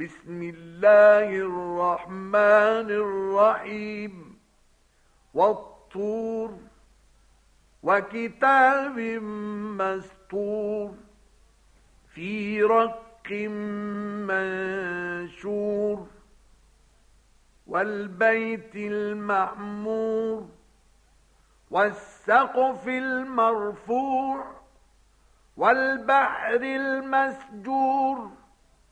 بسم الله الرحمن الرحيم. والطور وكتاب مستور في رق منشور. والبيت المعمور والسقف المرفوع والبحر المسجور.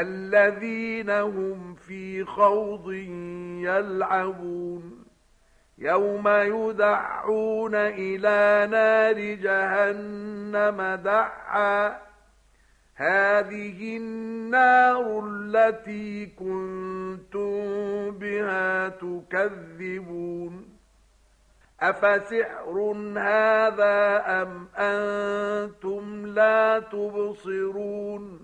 الذين هم في خوض يلعبون. يوم يدعون إلى نار جهنم دعا. هذه النار التي كنتم بها تكذبون. أفسحر هذا أم أنتم لا تبصرون؟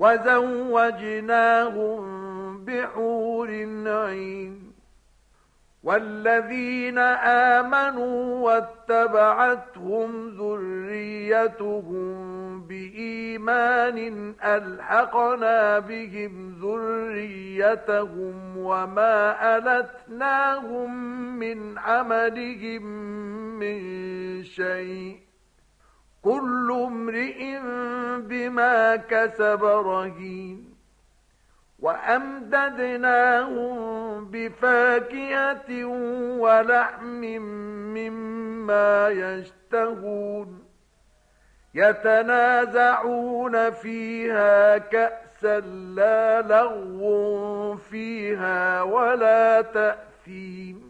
وزوجناهم بحور عين. والذين آمنوا واتبعتهم ذريتهم بإيمان ألحقنا بهم ذريتهم وما ألتناهم من عملهم من شيء. كل امرئ بما كسب رهين وأمددناهم بفاكهة ولحم مما يشتهون يتنازعون فيها كأسا لا لغو فيها ولا تأثيم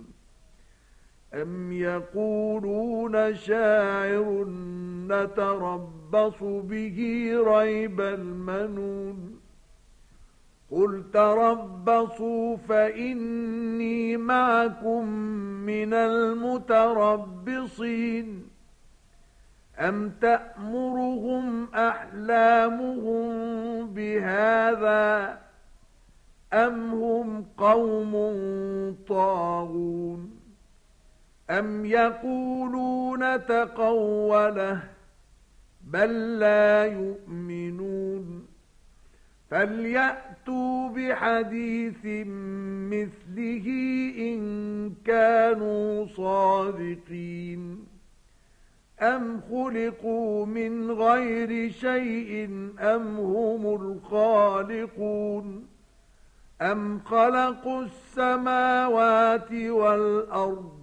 أم يقولون شاعر نتربص به ريب المنون قل تربصوا فإني معكم من المتربصين أم تأمرهم أحلامهم بهذا أم هم قوم طاغون أم يقولون تقوله بل لا يؤمنون فليأتوا بحديث مثله إن كانوا صادقين أَمْ خُلِقُوا مِنْ غَيْرِ شَيْءٍ أَمْ هُمُ الْخَالِقُونَ أَمْ خَلَقُوا السَّمَاوَاتِ وَالْأَرْضَ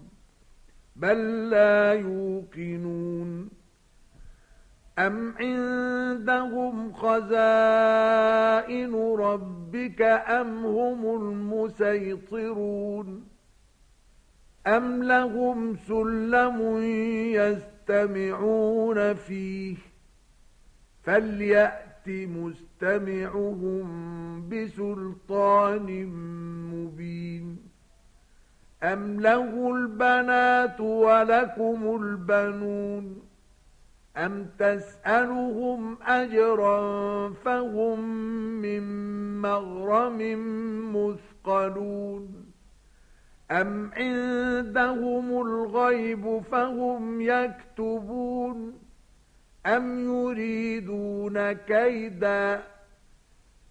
بَل لَّا يُوقِنُونَ. أَمْ عِندَهُمْ خَزَائِنُ رَبِّكَ أَمْ هُمُ الْمُسَيْطِرُونَ؟ أَمْ لَهُمْ سُلَّمٌ يَسْتَمِعُونَ فِيهِ؟ فَلْيَأْتِ مُسْتَمِعُهُم بِسُلْطَانٍ مُبِينٍ. أَمْ لَهُ الْبَنَاتُ وَلَكُمُ الْبَنُونَ أَمْ تَسْأَلُهُمْ أَجْرًا فَهُمْ مِنْ مَغْرَمٍ مُثْقَلُونَ أَمْ عِندَهُمُ الْغَيْبُ فَهُمْ يَكْتُبُونَ أَمْ يُرِيدُونَ كَيْدًا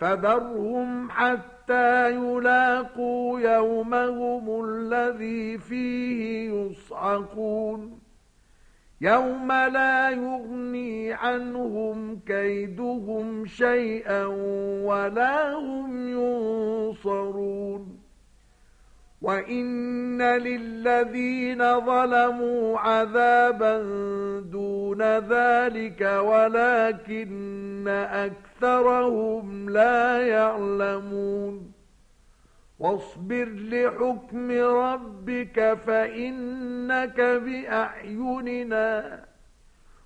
فَذَرْهُمْ حَتَّى يُلاقُوا يَوْمَهُمُ الَّذِي فِيهِ يُصْعَقُونَ. يَوْمَ لَا يُغْنِي عَنْهُمْ كَيْدُهُمْ شَيْئًا وَلَا هُمْ يُنصَرُونَ. وَإِنَّ لِلَّذِينَ ظَلَمُوا عَذَابًا دُونَ ذَلِكَ وَلَكِنَّ أَكْثَرَهُمْ لَا يَعْلَمُونَ وَاصْبِرْ لِحُكْمِ رَبِّكَ فَإِنَّكَ بِأَعْيُنِنَا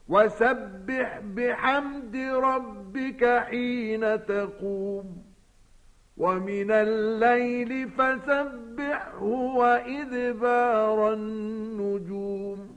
وَسَبِّحْ بِحَمْدِ رَبِّكَ حِينَ تَقُومُ وَمِنَ اللَّيْلِ فَسَبِّحْهُ وَإِدْبَارَ النُّجُومِ.